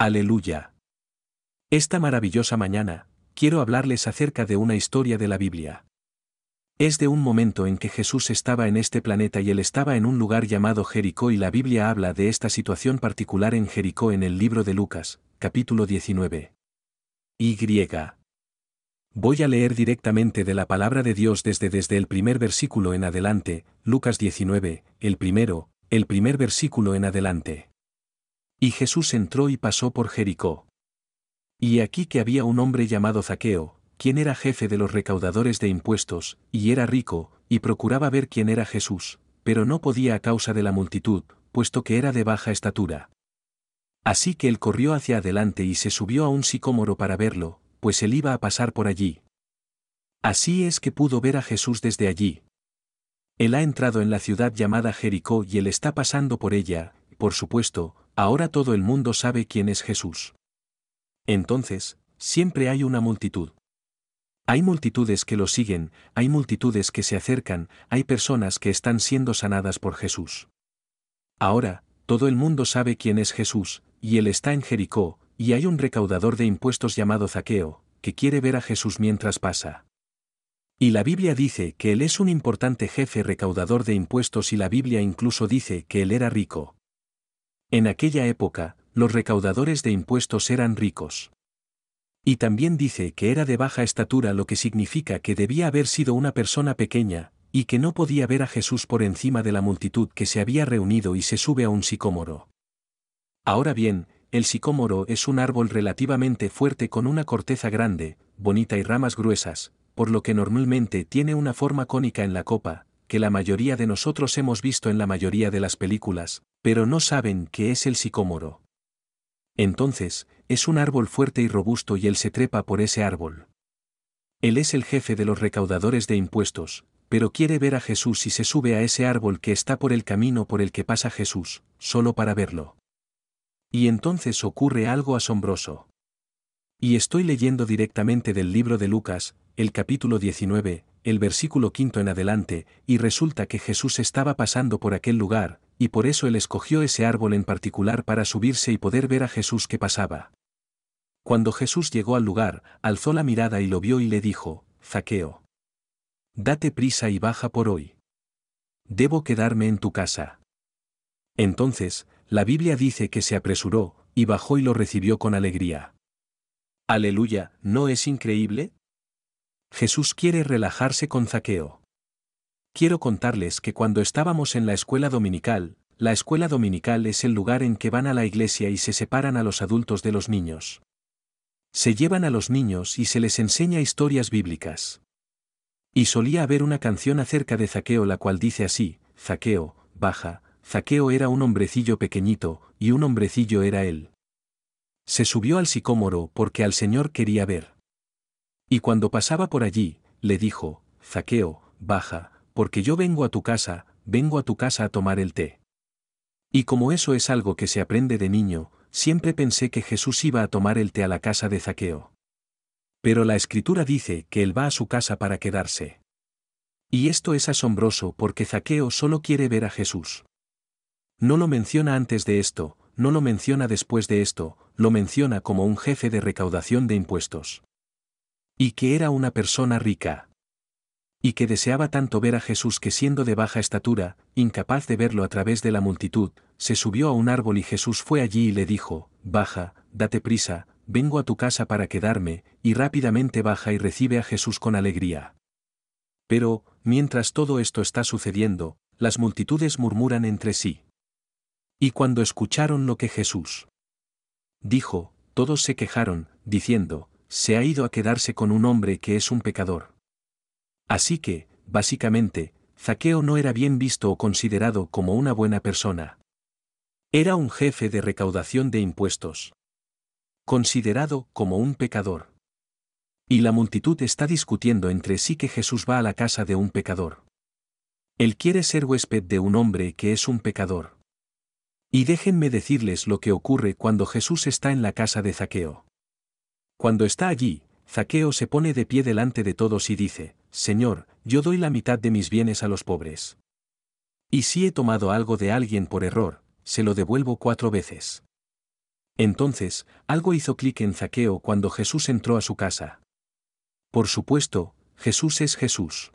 Aleluya. Esta maravillosa mañana, quiero hablarles acerca de una historia de la Biblia. Es de un momento en que Jesús estaba en este planeta y él estaba en un lugar llamado Jericó y la Biblia habla de esta situación particular en Jericó en el libro de Lucas, capítulo 19. Y. Voy a leer directamente de la palabra de Dios desde desde el primer versículo en adelante, Lucas 19, el primero, el primer versículo en adelante. Y Jesús entró y pasó por Jericó. Y aquí que había un hombre llamado Zaqueo, quien era jefe de los recaudadores de impuestos, y era rico, y procuraba ver quién era Jesús, pero no podía a causa de la multitud, puesto que era de baja estatura. Así que él corrió hacia adelante y se subió a un sicómoro para verlo, pues él iba a pasar por allí. Así es que pudo ver a Jesús desde allí. Él ha entrado en la ciudad llamada Jericó y él está pasando por ella, por supuesto, ahora todo el mundo sabe quién es Jesús. Entonces, siempre hay una multitud. Hay multitudes que lo siguen, hay multitudes que se acercan, hay personas que están siendo sanadas por Jesús. Ahora, todo el mundo sabe quién es Jesús, y él está en Jericó, y hay un recaudador de impuestos llamado Zaqueo, que quiere ver a Jesús mientras pasa. Y la Biblia dice que él es un importante jefe recaudador de impuestos y la Biblia incluso dice que él era rico. En aquella época, los recaudadores de impuestos eran ricos. Y también dice que era de baja estatura lo que significa que debía haber sido una persona pequeña, y que no podía ver a Jesús por encima de la multitud que se había reunido y se sube a un sicómoro. Ahora bien, el sicómoro es un árbol relativamente fuerte con una corteza grande, bonita y ramas gruesas, por lo que normalmente tiene una forma cónica en la copa, que la mayoría de nosotros hemos visto en la mayoría de las películas, pero no saben qué es el sicómoro. Entonces, es un árbol fuerte y robusto y él se trepa por ese árbol. Él es el jefe de los recaudadores de impuestos, pero quiere ver a Jesús y se sube a ese árbol que está por el camino por el que pasa Jesús, solo para verlo. Y entonces ocurre algo asombroso. Y estoy leyendo directamente del libro de Lucas, el capítulo 19, el versículo quinto en adelante, y resulta que Jesús estaba pasando por aquel lugar, y por eso él escogió ese árbol en particular para subirse y poder ver a Jesús que pasaba. Cuando Jesús llegó al lugar, alzó la mirada y lo vio y le dijo, Zaqueo. Date prisa y baja por hoy. Debo quedarme en tu casa. Entonces, la Biblia dice que se apresuró, y bajó y lo recibió con alegría. Aleluya, ¿no es increíble? Jesús quiere relajarse con Zaqueo. Quiero contarles que cuando estábamos en la escuela dominical, la escuela dominical es el lugar en que van a la iglesia y se separan a los adultos de los niños. Se llevan a los niños y se les enseña historias bíblicas. Y solía haber una canción acerca de Zaqueo la cual dice así, Zaqueo, baja, Zaqueo era un hombrecillo pequeñito, y un hombrecillo era él. Se subió al sicómoro porque al Señor quería ver. Y cuando pasaba por allí, le dijo, Zaqueo, baja, porque yo vengo a tu casa, vengo a tu casa a tomar el té. Y como eso es algo que se aprende de niño, siempre pensé que Jesús iba a tomar el té a la casa de Zaqueo. Pero la escritura dice que él va a su casa para quedarse. Y esto es asombroso porque Zaqueo solo quiere ver a Jesús. No lo menciona antes de esto, no lo menciona después de esto, lo menciona como un jefe de recaudación de impuestos. Y que era una persona rica. Y que deseaba tanto ver a Jesús que siendo de baja estatura, incapaz de verlo a través de la multitud, se subió a un árbol y Jesús fue allí y le dijo, Baja, date prisa, vengo a tu casa para quedarme, y rápidamente baja y recibe a Jesús con alegría. Pero, mientras todo esto está sucediendo, las multitudes murmuran entre sí. Y cuando escucharon lo que Jesús dijo, todos se quejaron, diciendo, se ha ido a quedarse con un hombre que es un pecador. Así que, básicamente, Zaqueo no era bien visto o considerado como una buena persona. Era un jefe de recaudación de impuestos. Considerado como un pecador. Y la multitud está discutiendo entre sí que Jesús va a la casa de un pecador. Él quiere ser huésped de un hombre que es un pecador. Y déjenme decirles lo que ocurre cuando Jesús está en la casa de Zaqueo. Cuando está allí, Zaqueo se pone de pie delante de todos y dice, Señor, yo doy la mitad de mis bienes a los pobres. Y si he tomado algo de alguien por error, se lo devuelvo cuatro veces. Entonces, algo hizo clic en Zaqueo cuando Jesús entró a su casa. Por supuesto, Jesús es Jesús.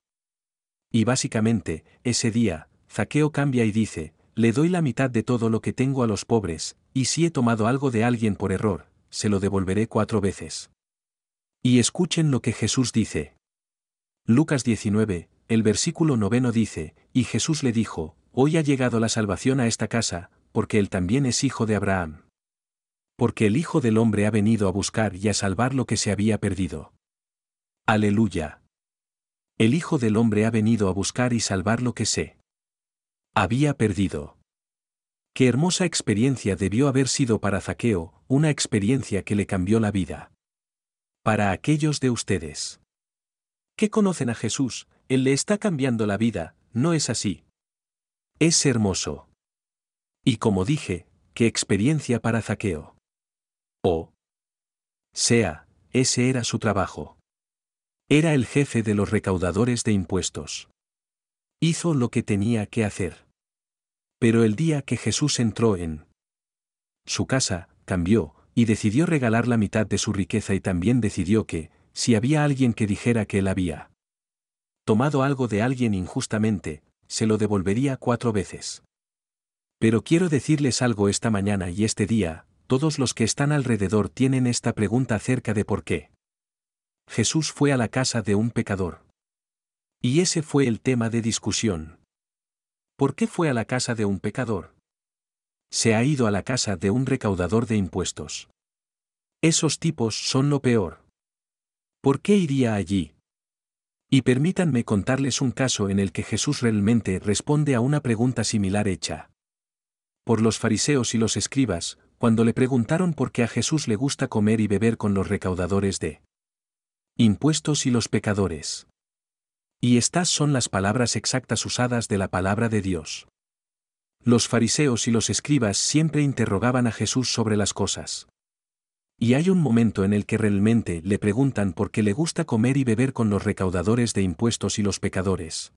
Y básicamente, ese día, Zaqueo cambia y dice, le doy la mitad de todo lo que tengo a los pobres, y si he tomado algo de alguien por error, se lo devolveré cuatro veces. Y escuchen lo que Jesús dice. Lucas 19, el versículo noveno dice, y Jesús le dijo, Hoy ha llegado la salvación a esta casa, porque él también es hijo de Abraham. Porque el Hijo del Hombre ha venido a buscar y a salvar lo que se había perdido. Aleluya. El Hijo del Hombre ha venido a buscar y salvar lo que se había perdido. Qué hermosa experiencia debió haber sido para Zaqueo, una experiencia que le cambió la vida. Para aquellos de ustedes que conocen a Jesús, Él le está cambiando la vida, ¿no es así? Es hermoso. Y como dije, qué experiencia para Zaqueo. O sea, ese era su trabajo. Era el jefe de los recaudadores de impuestos. Hizo lo que tenía que hacer. Pero el día que Jesús entró en su casa, cambió, y decidió regalar la mitad de su riqueza y también decidió que, si había alguien que dijera que él había tomado algo de alguien injustamente, se lo devolvería cuatro veces. Pero quiero decirles algo esta mañana y este día, todos los que están alrededor tienen esta pregunta acerca de por qué. Jesús fue a la casa de un pecador. Y ese fue el tema de discusión. ¿Por qué fue a la casa de un pecador? Se ha ido a la casa de un recaudador de impuestos. Esos tipos son lo peor. ¿Por qué iría allí? Y permítanme contarles un caso en el que Jesús realmente responde a una pregunta similar hecha. Por los fariseos y los escribas, cuando le preguntaron por qué a Jesús le gusta comer y beber con los recaudadores de impuestos y los pecadores. Y estas son las palabras exactas usadas de la palabra de Dios. Los fariseos y los escribas siempre interrogaban a Jesús sobre las cosas. Y hay un momento en el que realmente le preguntan por qué le gusta comer y beber con los recaudadores de impuestos y los pecadores.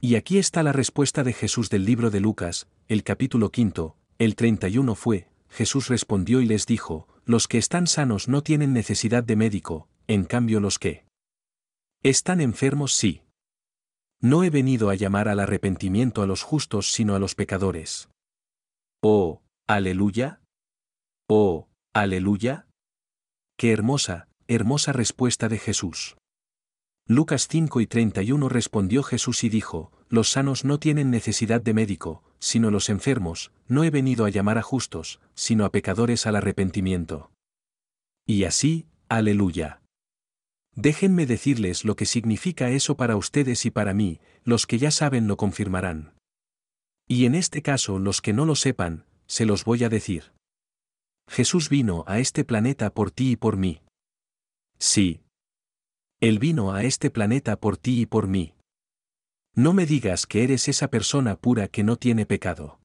Y aquí está la respuesta de Jesús del libro de Lucas, el capítulo quinto, el 31 fue, Jesús respondió y les dijo, los que están sanos no tienen necesidad de médico, en cambio los que están enfermos sí. No he venido a llamar al arrepentimiento a los justos sino a los pecadores. Oh, aleluya. Oh, aleluya. Qué hermosa, hermosa respuesta de Jesús. Lucas 5 y 31 respondió Jesús y dijo, Los sanos no tienen necesidad de médico, sino los enfermos, no he venido a llamar a justos, sino a pecadores al arrepentimiento. Y así, aleluya. Déjenme decirles lo que significa eso para ustedes y para mí, los que ya saben lo confirmarán. Y en este caso los que no lo sepan, se los voy a decir. Jesús vino a este planeta por ti y por mí. Sí. Él vino a este planeta por ti y por mí. No me digas que eres esa persona pura que no tiene pecado.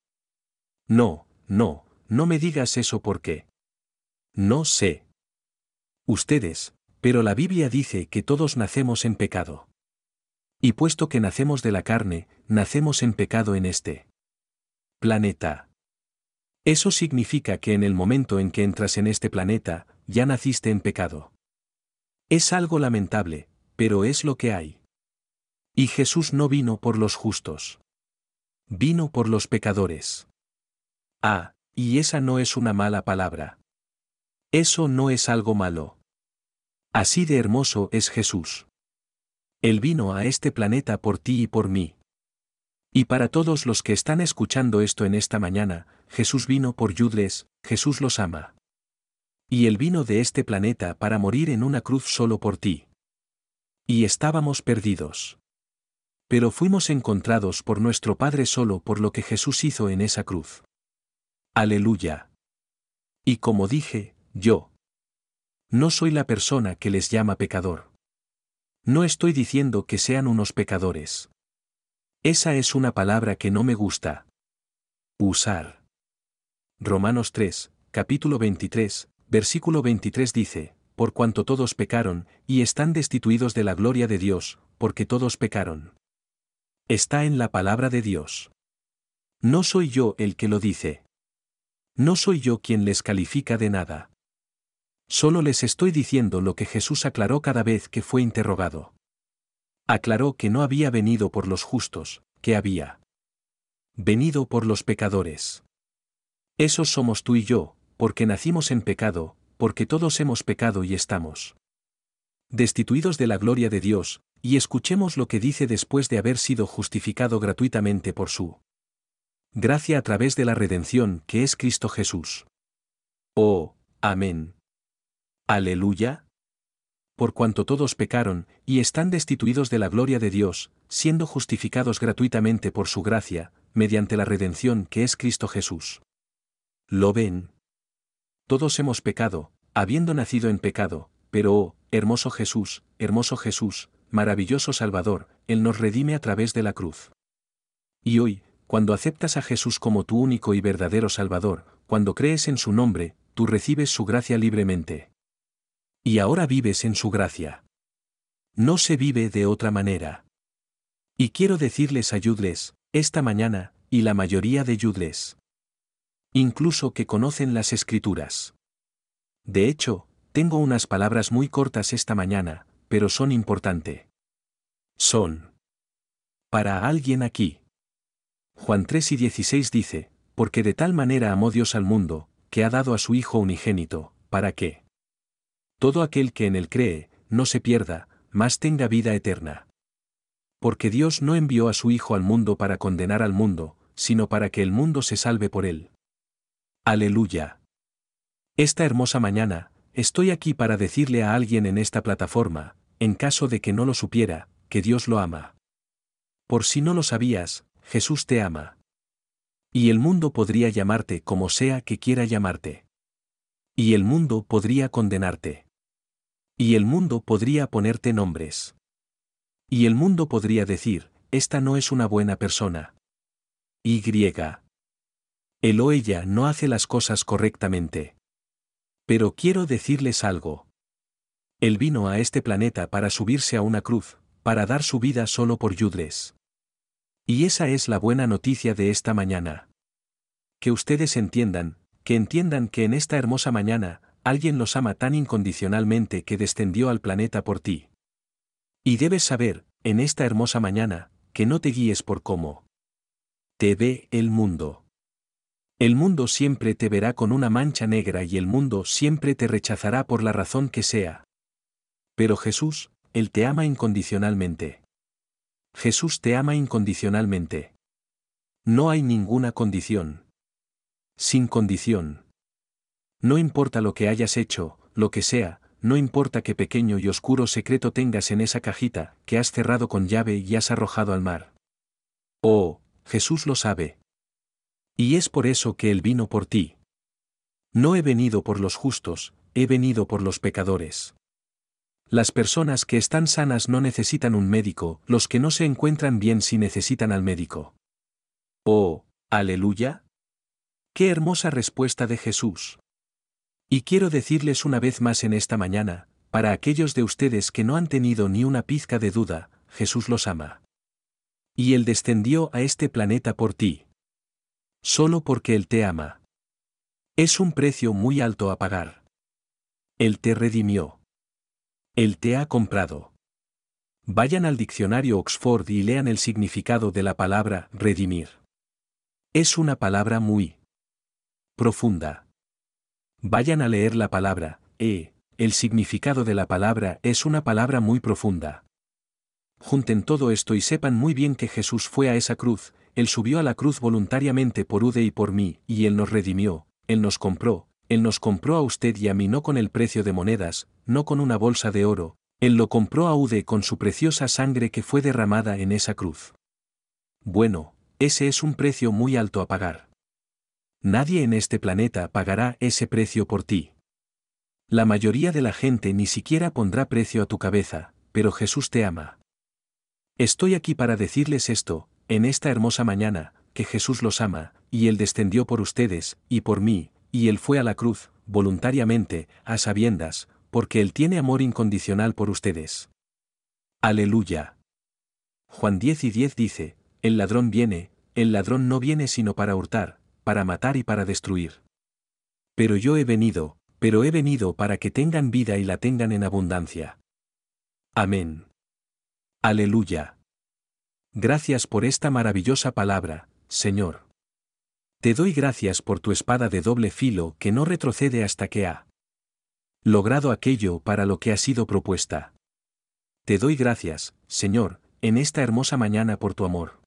No, no, no me digas eso porque. No sé. Ustedes, pero la Biblia dice que todos nacemos en pecado. Y puesto que nacemos de la carne, nacemos en pecado en este planeta. Eso significa que en el momento en que entras en este planeta, ya naciste en pecado. Es algo lamentable, pero es lo que hay. Y Jesús no vino por los justos. Vino por los pecadores. Ah, y esa no es una mala palabra. Eso no es algo malo. Así de hermoso es Jesús. Él vino a este planeta por ti y por mí. Y para todos los que están escuchando esto en esta mañana, Jesús vino por Yudles, Jesús los ama. Y Él vino de este planeta para morir en una cruz solo por ti. Y estábamos perdidos. Pero fuimos encontrados por nuestro Padre solo por lo que Jesús hizo en esa cruz. Aleluya. Y como dije, yo. No soy la persona que les llama pecador. No estoy diciendo que sean unos pecadores. Esa es una palabra que no me gusta. Usar. Romanos 3, capítulo 23, versículo 23 dice, Por cuanto todos pecaron, y están destituidos de la gloria de Dios, porque todos pecaron. Está en la palabra de Dios. No soy yo el que lo dice. No soy yo quien les califica de nada. Solo les estoy diciendo lo que Jesús aclaró cada vez que fue interrogado. Aclaró que no había venido por los justos, que había venido por los pecadores. Esos somos tú y yo, porque nacimos en pecado, porque todos hemos pecado y estamos destituidos de la gloria de Dios, y escuchemos lo que dice después de haber sido justificado gratuitamente por su gracia a través de la redención que es Cristo Jesús. Oh, amén. Aleluya. Por cuanto todos pecaron, y están destituidos de la gloria de Dios, siendo justificados gratuitamente por su gracia, mediante la redención que es Cristo Jesús. ¿Lo ven? Todos hemos pecado, habiendo nacido en pecado, pero oh, hermoso Jesús, hermoso Jesús, maravilloso Salvador, Él nos redime a través de la cruz. Y hoy, cuando aceptas a Jesús como tu único y verdadero Salvador, cuando crees en su nombre, tú recibes su gracia libremente. Y ahora vives en su gracia. No se vive de otra manera. Y quiero decirles ayudles, esta mañana, y la mayoría de yudles. Incluso que conocen las escrituras. De hecho, tengo unas palabras muy cortas esta mañana, pero son importante. Son. Para alguien aquí. Juan 3 y 16 dice, porque de tal manera amó Dios al mundo, que ha dado a su Hijo unigénito, para que todo aquel que en él cree, no se pierda, mas tenga vida eterna. Porque Dios no envió a su Hijo al mundo para condenar al mundo, sino para que el mundo se salve por él. Aleluya. Esta hermosa mañana, Estoy aquí para decirle a alguien en esta plataforma, en caso de que no lo supiera, que Dios lo ama. Por si no lo sabías, Jesús te ama. Y el mundo podría llamarte como sea que quiera llamarte. Y el mundo podría condenarte. Y el mundo podría ponerte nombres. Y el mundo podría decir, esta no es una buena persona. Y. El o ella no hace las cosas correctamente. Pero quiero decirles algo. Él vino a este planeta para subirse a una cruz, para dar su vida solo por Yudles. Y esa es la buena noticia de esta mañana. Que ustedes entiendan, que entiendan que en esta hermosa mañana, alguien los ama tan incondicionalmente que descendió al planeta por ti. Y debes saber, en esta hermosa mañana, que no te guíes por cómo te ve el mundo. El mundo siempre te verá con una mancha negra y el mundo siempre te rechazará por la razón que sea. Pero Jesús, Él te ama incondicionalmente. Jesús te ama incondicionalmente. No hay ninguna condición. Sin condición. No importa lo que hayas hecho, lo que sea, no importa qué pequeño y oscuro secreto tengas en esa cajita que has cerrado con llave y has arrojado al mar. Oh, Jesús lo sabe. Y es por eso que Él vino por ti. No he venido por los justos, he venido por los pecadores. Las personas que están sanas no necesitan un médico, los que no se encuentran bien sí necesitan al médico. Oh, aleluya. Qué hermosa respuesta de Jesús. Y quiero decirles una vez más en esta mañana, para aquellos de ustedes que no han tenido ni una pizca de duda, Jesús los ama. Y Él descendió a este planeta por ti solo porque Él te ama. Es un precio muy alto a pagar. Él te redimió. Él te ha comprado. Vayan al diccionario Oxford y lean el significado de la palabra redimir. Es una palabra muy profunda. Vayan a leer la palabra, e, el significado de la palabra es una palabra muy profunda. Junten todo esto y sepan muy bien que Jesús fue a esa cruz, él subió a la cruz voluntariamente por Ude y por mí, y Él nos redimió, Él nos compró, Él nos compró a usted y a mí no con el precio de monedas, no con una bolsa de oro, Él lo compró a Ude con su preciosa sangre que fue derramada en esa cruz. Bueno, ese es un precio muy alto a pagar. Nadie en este planeta pagará ese precio por ti. La mayoría de la gente ni siquiera pondrá precio a tu cabeza, pero Jesús te ama. Estoy aquí para decirles esto, en esta hermosa mañana, que Jesús los ama, y Él descendió por ustedes, y por mí, y Él fue a la cruz, voluntariamente, a sabiendas, porque Él tiene amor incondicional por ustedes. Aleluya. Juan 10 y 10 dice, El ladrón viene, el ladrón no viene sino para hurtar, para matar y para destruir. Pero yo he venido, pero he venido para que tengan vida y la tengan en abundancia. Amén. Aleluya. Gracias por esta maravillosa palabra, Señor. Te doy gracias por tu espada de doble filo que no retrocede hasta que ha logrado aquello para lo que ha sido propuesta. Te doy gracias, Señor, en esta hermosa mañana por tu amor.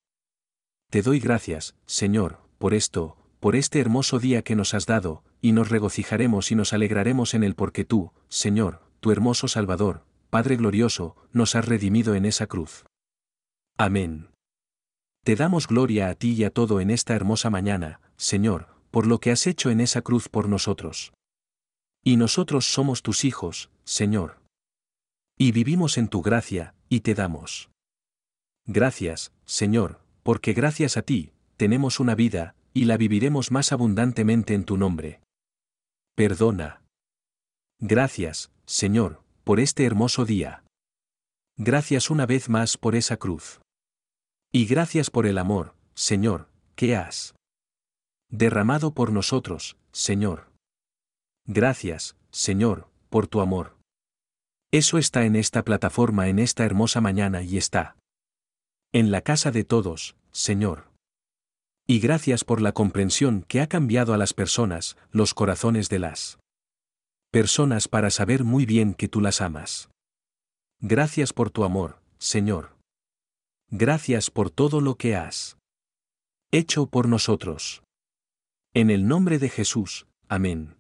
Te doy gracias, Señor, por esto, por este hermoso día que nos has dado, y nos regocijaremos y nos alegraremos en él porque tú, Señor, tu hermoso Salvador, Padre glorioso, nos has redimido en esa cruz. Amén. Te damos gloria a ti y a todo en esta hermosa mañana, Señor, por lo que has hecho en esa cruz por nosotros. Y nosotros somos tus hijos, Señor. Y vivimos en tu gracia, y te damos. Gracias, Señor, porque gracias a ti, tenemos una vida, y la viviremos más abundantemente en tu nombre. Perdona. Gracias, Señor, por este hermoso día. Gracias una vez más por esa cruz. Y gracias por el amor, Señor, que has derramado por nosotros, Señor. Gracias, Señor, por tu amor. Eso está en esta plataforma en esta hermosa mañana y está en la casa de todos, Señor. Y gracias por la comprensión que ha cambiado a las personas, los corazones de las personas para saber muy bien que tú las amas. Gracias por tu amor, Señor. Gracias por todo lo que has hecho por nosotros. En el nombre de Jesús, amén.